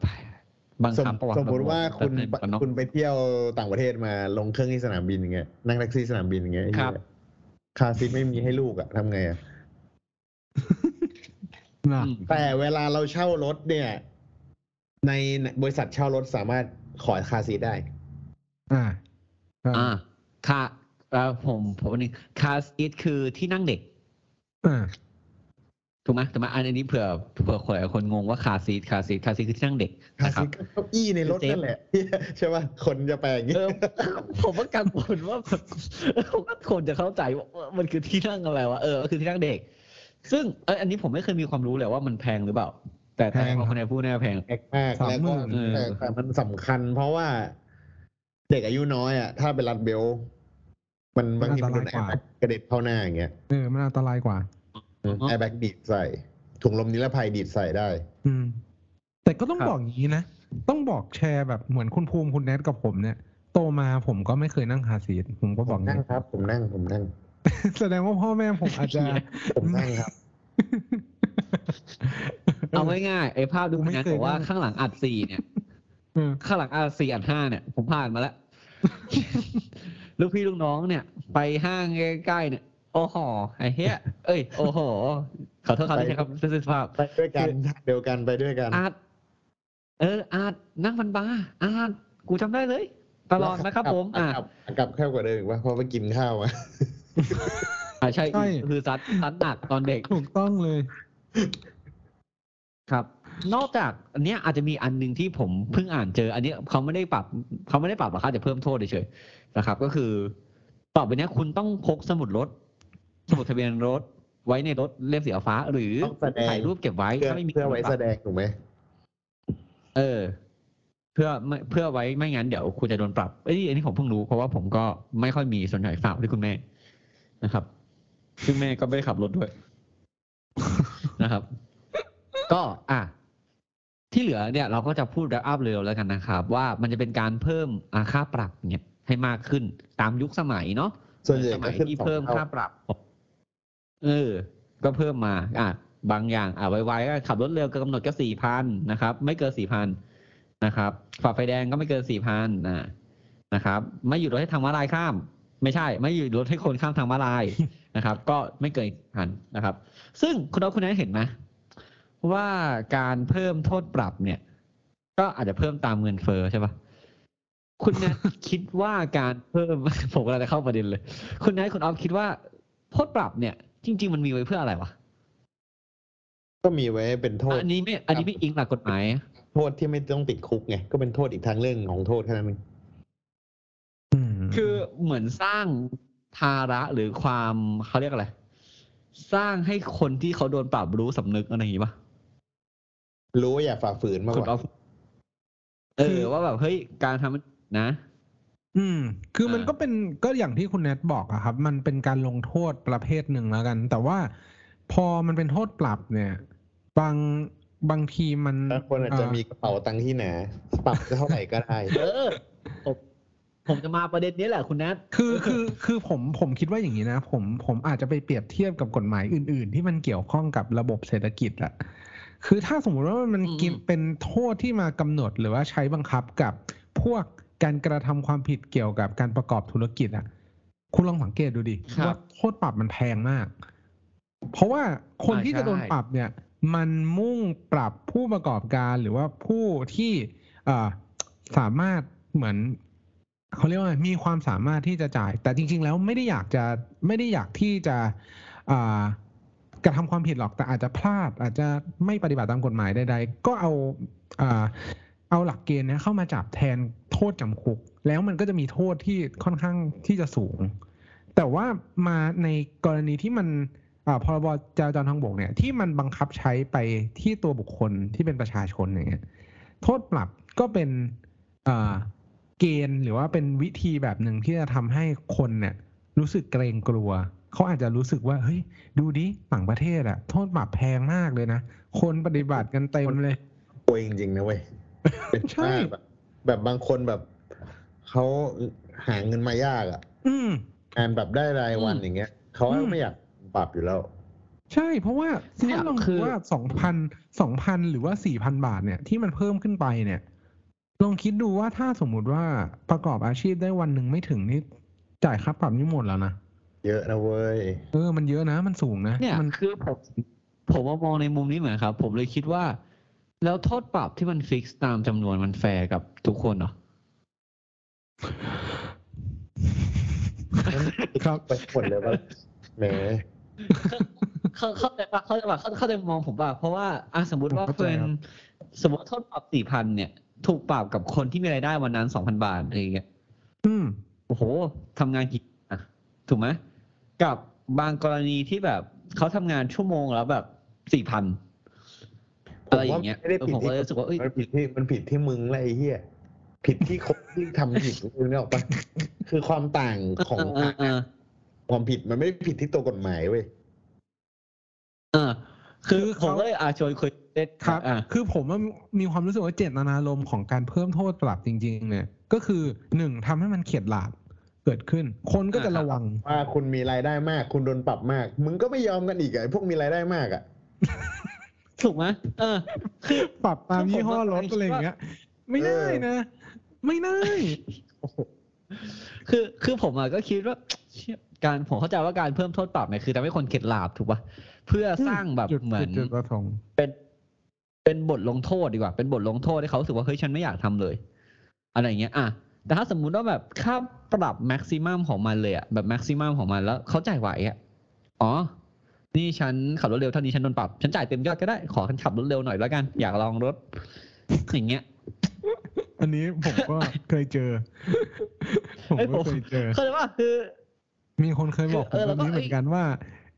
[SPEAKER 3] บัง
[SPEAKER 4] สม
[SPEAKER 3] คับประวัติ
[SPEAKER 4] สมมติว่าคุณ
[SPEAKER 3] แบบในกันเนาะ
[SPEAKER 4] คุณไปเที่ยวต่างประเทศมาลงเครื่องที่สนามบินอย่างเงี้ยนั่งแท็กซี่สนามบินอย่างเงี้ยไอ้
[SPEAKER 3] ครับ
[SPEAKER 4] เหี้ย car seat ไม่มีให้ลูกอะทำไงอะ
[SPEAKER 2] นะ
[SPEAKER 3] อืม
[SPEAKER 4] แต่เวลาเราเช่ารถเนี่ย ในบริษัทเช่ารถสามารถขอ car seat ได้
[SPEAKER 2] อ่าใช่
[SPEAKER 3] อ่าคาเอ่อผมผมวันนี้ car seat คือที่นั่งเด็ก
[SPEAKER 2] อ่า
[SPEAKER 3] ถูกไหมถูกไหมอันนี้เผื่อเผื่อคนคนงงว่า car seat car seat car seat คือที่นั่งเด็ก
[SPEAKER 4] คา
[SPEAKER 3] นะครั
[SPEAKER 4] ซี
[SPEAKER 3] บ
[SPEAKER 4] ทก็เก้าอี้ในรถ
[SPEAKER 3] safe
[SPEAKER 4] นั่นแหละใช่ป่ะคนจะแปลอย่างงี้
[SPEAKER 3] เออผมว่ากังวลว่าแบบผมก็คนจะเข้าใจว่ามันคือที่นั่งอะไรวะเออก็คือที่นั่งเด็ก ซึ่งเอยอันนี้ผมไม่เคยมีความรู้เลยว่ามันแพงหรือเปล่า แต่แต่
[SPEAKER 2] แพง
[SPEAKER 3] พอ
[SPEAKER 2] ครับ
[SPEAKER 3] คนไหนพูดแน่าแพง
[SPEAKER 4] แอกมาก
[SPEAKER 2] สามหมื่น
[SPEAKER 4] แล้ว
[SPEAKER 2] หมื่
[SPEAKER 4] ก็
[SPEAKER 2] น
[SPEAKER 3] เออ
[SPEAKER 4] แต่แต่มันสำคัญ เพราะว่า เด็กอายุน้อยอะถ้าเป็นรัด belt มันบางทีมันโดน
[SPEAKER 2] อั
[SPEAKER 4] น
[SPEAKER 2] ต
[SPEAKER 4] ร์
[SPEAKER 2] รายกว่า
[SPEAKER 4] แบ็กกระเด็นเข้าหน้าอย่างเงี้ย
[SPEAKER 2] เออมันอันตรายกว่า
[SPEAKER 4] แอร์แบ็กดีดใส่ ถุงลมนิรภัยดีดใส่ได้
[SPEAKER 2] อืม แต่ก็ต้อง
[SPEAKER 3] ครับ
[SPEAKER 2] บอกอย่างนี้นะ ต้องบอกแชร์แบบเหมือนคุณภูมิคุณแนทกับผมเนี่ย โตมาผมก็ไม่เคยนั่งคาร์ซีทผมก็
[SPEAKER 4] ผ
[SPEAKER 2] บอก
[SPEAKER 4] ม
[SPEAKER 2] อย่าง
[SPEAKER 4] นั่ง
[SPEAKER 2] นี้
[SPEAKER 4] ครับ ผมนั่งผมนั่ง
[SPEAKER 2] แสดงว่าพ่อแม่ผมอาจจะ
[SPEAKER 4] ผมนั่งครับ
[SPEAKER 3] เอาง่ายๆไอ้ภาพดู
[SPEAKER 2] กูไม่
[SPEAKER 3] นะ
[SPEAKER 2] เคย
[SPEAKER 3] บอกว่า
[SPEAKER 2] นั่ง
[SPEAKER 3] ข้างหลังอัดสี่เนี่ย
[SPEAKER 2] เออ
[SPEAKER 3] ข้างหลังอัดสี่อัดห้าเนี่ย ผมผ่านมาแล้ว ลูกพี่ลูกน้องเนี่ย ไปห้างใกล้ๆเนี่ย โอ้โหไอ้เหี้ยเอ้ย โอ้โห ขอโทษครับ
[SPEAKER 4] ไป
[SPEAKER 3] ที่ใช้คำสุภาพ
[SPEAKER 4] ไปด้วยกันเดียวกันไปด้วยกัน
[SPEAKER 3] อาร์ตเออ อาร์ตนั่งมันบาร์อาร์ตกูจำได้เลย ตลอดนะครับผม อ่า
[SPEAKER 4] กลับกลับแค่กว่าเดิมอีกว่าเพราะไปกินข้าวมา
[SPEAKER 3] อ่าใช่
[SPEAKER 2] ใช่
[SPEAKER 3] คือซัดซัดหนักตอนเด็ก
[SPEAKER 2] ถูกต้องเลย
[SPEAKER 3] ครับ นอกจากอันเนี้ยอาจจะมีอันหนึ่งที่ผมเพิ่งอ่านเจอ อันเนี้ยเขาไม่ได้ปรับเขาไม่ได้ปรับหรอกครับจะเพิ่มโทษเฉยๆนะครับ ก็คือต่อไปเนี้ยคุณต้องพกสมุดรถ สมุดทะเบียนรถไว้ในรถเล่มสีฟ้า หรือ
[SPEAKER 4] ต้องแสดง
[SPEAKER 3] ถ่ายรูปเก็บไว้
[SPEAKER 4] เพื่อ
[SPEAKER 3] ถ้าไม่มี
[SPEAKER 4] เพื่อไว้แสดงถูกไหม
[SPEAKER 3] เออ เพื่อไม่เพื่อไว้ไม่งั้นเดี๋ยวคุณจะโดนปรับเอ้ยอันนี้ผมเพิ่งรู้เพราะว่าผมก็ไม่ค่อยมีส่วนใหญ่ฝากไว้ที่คุณแม่นะครับซึ่งแม่ก็ไม่ได้ขับรถด้วย นะครับ ก็อะที่เหลือเนี่ยเราก็จะพูดแรปอัพเร็วแล้วกันนะครับ ว่ามันจะเป็นการเพิ่มอาค่าปรับเนี่ยให้มากขึ้นตามยุคสมัยเนาะ
[SPEAKER 4] ส่วนใหญ่
[SPEAKER 3] ส
[SPEAKER 4] ก็
[SPEAKER 3] มัย
[SPEAKER 4] ขึ้น
[SPEAKER 3] ที่
[SPEAKER 4] สอง
[SPEAKER 3] เพิ่ม
[SPEAKER 4] เท่า
[SPEAKER 3] ค่าปรับ เออ ก็เพิ่มมาอะบางอย่างอะไวๆก็ขับรถเร็วก็กำหนดก็สี่พันนะครับ ไม่เกินสี่พันนะครับฝ่าไฟแดงก็ไม่เกินสี่พันนะนะครับ ไม่หยุดรถให้ทางม้าลายข้าม ไม่ใช่ ไม่หยุดรถให้คนข้ามทางม้าลายนะครับ ก็ไม่เกินพันนะครับ ซึ่งคุณเอาคุณนั้นเห็นไหมว่าการเพิ่มโทษปรับเนี่ย ก็อาจจะเพิ่มตามเงินเฟ้อใช่ปะคุณนัทคิดว่าการเพิ่มผมกำลังจะเข้าประเด็นเลย คุณนัทคุณออฟคิดว่าโทษปรับเนี่ย จริง ๆ มันมีไว้เพื่ออะไรวะ
[SPEAKER 4] ก็มีไว้เป็นโทษ
[SPEAKER 3] อันนี้ไม่ อันนี้ไม่อิงหลักกฎหมาย
[SPEAKER 4] โทษที่ไม่ต้องติดคุกไงก็เป็นโทษอีกทางเรื่องของโทษแค่นั้นเอง
[SPEAKER 2] อืม
[SPEAKER 3] คือเหมือนสร้างภาระหรือความเขาเรียกอะไร สร้างให้คนที่เขาโดนปรับรู้สำนึกอะไรอย่างงี้ปะ
[SPEAKER 4] รู้ว่าอย่าฝ่าฝืนมาก
[SPEAKER 3] คุณ
[SPEAKER 4] ก
[SPEAKER 3] ออ
[SPEAKER 4] ว่า
[SPEAKER 3] ฟเออว่าแบบเฮ้ยการทำนะ
[SPEAKER 2] อืม คือมัน
[SPEAKER 3] อ่า
[SPEAKER 2] ก็เป็นก็อย่างที่คุณแนทบอกอะครับ มันเป็นการลงโทษประเภทหนึ่งแล้วกัน แต่ว่าพอมันเป็นโทษปรับเนี่ย บางบางทีมัน
[SPEAKER 4] บางคนอาจจะมีกระเป๋าตังค์ที่หนาปรับเท่าไหร่ก็ได้
[SPEAKER 3] เออผมผมจะมาประเด็นนี้แหละคุณนัท
[SPEAKER 2] คือคือคือผมผมคิดว่าอย่างนี้นะ ผมผมอาจจะไปเปรียบเทียบกับกฎหมายอื่น ๆ ที่มันเกี่ยวข้องกับระบบเศรษฐกิจอะคือถ้าสมมุติว่ามันกินเป็นโทษที่มากำหนดหรือว่าใช้บังคับกับพวก การกระทำความผิดเกี่ยวกับการประกอบธุรกิจอะคุณลองสังเกตดูดิว่าโทษปรับมันแพงมาก เพราะว่าคนที่จะโดนปรับเนี่ย มันมุ่งปรับผู้ประกอบการหรือว่าผู้ที่เอ่อสามารถเหมือนเขาเรียกว่าไงมีความสามารถที่จะจ่าย แต่จริง ๆ แล้วไม่ได้อยากจะไม่ได้อยากที่จะอ่ากระทำความผิดหรอกแต่อาจจะพลาด อาจจะไม่ปฏิบัติตามกฎหมายใดๆก็เอาอ่า เอาหลักเกณฑ์เนี้ยเข้ามาจับแทนโทษจำคุก แล้วมันก็จะมีโทษที่ค่อนข้างที่จะสูง แต่ว่ามาในกรณีที่มันอาพรบจราจรทางบกเนี่ยที่มันบังคับใช้ไปที่ตัวบุคคลที่เป็นประชาชนอย่างเงี้ยโทษปรับก็เป็นอาเกณฑ์หรือว่าเป็นวิธีแบบหนึ่งที่จะทำให้คนเนี่ยรู้สึกเกรงกลัว เขาอาจจะรู้สึกว่าเฮ้ยดูดิต่างประเทศอะโทษปรับแพงมากเลยนะ คนปฏิบัติกันเต็มเลย
[SPEAKER 4] โวยจริงๆนะเว้ย เป็น
[SPEAKER 2] ใช่
[SPEAKER 4] มากแบบแบบบางคนแบบเขาหาเงินมายากอะ
[SPEAKER 2] อืม
[SPEAKER 4] งานแบบได้รายวัน
[SPEAKER 3] อืม
[SPEAKER 4] อย่างเงี้ยเขา
[SPEAKER 2] อืม
[SPEAKER 4] ไม่อยากปรับอยู่แล้ว
[SPEAKER 2] ใช่ เพราะว่า
[SPEAKER 3] เนี่ย
[SPEAKER 2] ถ้าลอง
[SPEAKER 3] คื
[SPEAKER 2] ดู
[SPEAKER 3] อ
[SPEAKER 2] ว่าสองพันสองพันหรือว่าสี่พันบาทเนี่ยที่มันเพิ่มขึ้นไปเนี่ย ลองคิดดูว่าถ้าสมมุติว่าประกอบอาชีพได้วันหนึ่งไม่ถึงนี่จ่ายค่าปรับนี่หมดแล้วนะ
[SPEAKER 4] เยอะนะเว้ย
[SPEAKER 2] เออ มันเยอะนะ มันสูงนะ
[SPEAKER 3] เนี่ย
[SPEAKER 2] มัน
[SPEAKER 3] คือผมผมมามองในมุมนี้เหมือนครับ ผมเลยคิดว่า แล้วโทษปรับที่มัน fix ตามจำนวนมันแฟร์กับทุกคนเหรอ
[SPEAKER 2] ครับ
[SPEAKER 4] ไปหมดเลยว่าแหม
[SPEAKER 3] เขาเข้าใจปะเข้าใจปะเข้าเข้าใจมองผมป่ะเพราะว่าอะสมมติว่า
[SPEAKER 2] ผมเข้าใจ
[SPEAKER 3] เป็น
[SPEAKER 2] ครับ
[SPEAKER 3] สมมติโทษปรับสี่พันเนี่ย ถูกปรับกับคนที่มีรายได้วันนั้นสองพันบาทอะไรอย่างเงี้ย
[SPEAKER 2] อืม
[SPEAKER 3] โอ้โหทำงานกี่อะถูกไหมกับบางกรณีที่แบบเขาทำงานชั่วโมงแล้วแบบสี่พัน อะไรอย่างเงี้ย
[SPEAKER 4] ไม่ได้
[SPEAKER 3] เออ
[SPEAKER 4] ผิด
[SPEAKER 3] ผมก็
[SPEAKER 4] ที่
[SPEAKER 3] เลยรู้สึกว่าเอ้ย
[SPEAKER 4] มันผิดที่มันผิดที่มึงและไอ้เหี้ยผิดที่คนที่ทำผิดมึงเนี่ยออกปะคือความต่างของ
[SPEAKER 3] เออเออ
[SPEAKER 4] ความผิดมันไม่ได้ผิดที่ตัวกฎหมายเว้ย
[SPEAKER 3] เออ คือ
[SPEAKER 2] คือ
[SPEAKER 3] ผ
[SPEAKER 2] เขา
[SPEAKER 3] มก็เลยอาชวนคุยเล่น
[SPEAKER 2] ครับ
[SPEAKER 3] อ่า
[SPEAKER 2] คือผมว่ามีความรู้สึกว่าเจตนารมณ์ของการเพิ่มโทษปรับจริง ๆ เนี่ย ก็คือหนึ่งทำให้มันเข็ดหลาบเกิดขึ้น คนก็จะระวัง
[SPEAKER 4] ว่าคุณมีรายได้มาก คุณโดนปรับมาก มึงก็ไม่ยอมกันอีกอะไอ้พวกมีรายได้มากอะ
[SPEAKER 3] ถูกไหมเออ คือ
[SPEAKER 2] ปรับตามยี่ห้อรถ
[SPEAKER 3] คือผมว่า
[SPEAKER 2] อะไรอย่างเงี้ย ไม่ได้นะ ไม่ได้
[SPEAKER 3] คือคือผมอะก็คิดว่าเชี่ยการผมเข้าใจว่าการเพิ่มโทษปรับเนี่ยคือทำให้คนเข็ดหลาบถูกป่ะเพื่อสร้างแบบ
[SPEAKER 2] จุด
[SPEAKER 3] เหมือน
[SPEAKER 2] จุดประสงค์
[SPEAKER 3] เป็นเป็นบทลงโทษดีกว่า เป็นบทลงโทษให้เขารู้สึกว่าเฮ้ยฉันไม่อยากทำเลย อะไรอย่างเงี้ย อะแต่ถ้าสมมุติว่าแบบค่าปรับแม็กซิมัมของมันเลยอะแบบแม็กซิมัมของมันแล้วเขาจ่ายไหวอะอ๋อ นี่ฉันขับรถเร็วเท่านี้ฉันโดนปรับ ฉันจ่ายเต็มยอดก็ได้ ขอฉันขับรถเร็วหน่อยแล้วกัน อยากลองรถ อย่างเงี้ย
[SPEAKER 2] อันนี้ผมก็เคยเจอ ผม
[SPEAKER 3] เอ้ยผ
[SPEAKER 2] ก็
[SPEAKER 3] ม
[SPEAKER 2] เคยเจอ
[SPEAKER 3] เข้าใจว่าคือ
[SPEAKER 2] มีคนเคยบอกผ
[SPEAKER 3] เอ
[SPEAKER 2] ม
[SPEAKER 3] อ
[SPEAKER 2] แบ
[SPEAKER 3] แล้ว
[SPEAKER 2] บ
[SPEAKER 3] ก็
[SPEAKER 2] นี้เหมือนกันว่า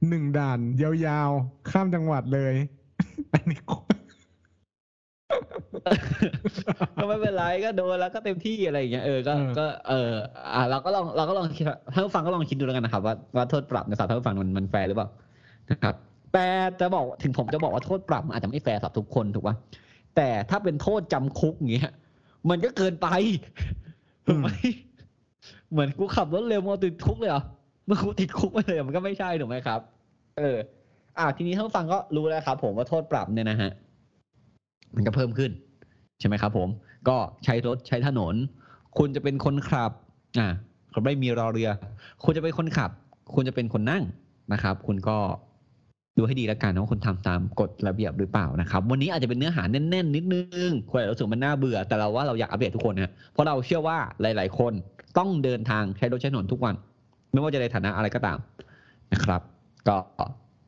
[SPEAKER 2] หนึ่งด่านยาวๆ ข้ามจังหวัดเลย อันนี้ก็
[SPEAKER 3] ก็ไม่เป็นไรก็โดนแล้วก็เต็มที่อะไรอย่างเงี้ยเออก็ก็เอออะเราก็ลองเราก็ลองคิดท่านผู้ฟังก็ลองคิดดูแล้วกันนะครับว่าว่าโทษปรับในสำหรับท่านผู้ฟังมันมันแฟร์หรือเปล่า นะครับแต่จะบอกถึงผมจะบอกว่าโทษปรับมันอาจจะไม่แฟร์สำหรับทุกคนถูกป่ะแต่ถ้าเป็นโทษจำคุกอย่างเงี้ย มันก็เกินไปถูกไหมเหมือนกูขับรถเร็วมาติดคุกเลยเหรอเมื่อกูติดคุกไปเลยมันก็ไม่ใช่ถูกไหมครับ เออ อ่าทีนี้ท่านผู้ฟังก็รู้แล้วครับผมว่าโทษปรับเนี่ยนะฮะมันก็เพิ่มขึ้น ใช่ไหมครับ ผม ก็ใช้รถใช้ถนน คุณจะเป็นคนขับ อ่าเขาไม่มีรอเรือ คุณจะเป็นคนขับ คุณจะเป็นคนนั่งนะครับ คุณก็ ดูให้ดีแล้วกันนะว่าคุณทำตามกฎระเบียบหรือเปล่านะครับ วันนี้อาจจะเป็นเนื้อหาแน่นๆนิดนึงคนอาจจะรู้สึกมันน่าเบื่อ แต่เราว่าเราอยากอัปเดตทุกคนนะเพราะเราเชื่อว่าหลาย ๆ คนต้องเดินทางใช้รถใช้ถนนทุกวัน ไม่ว่าจะในฐานะอะไรก็ตามนะครับ ก็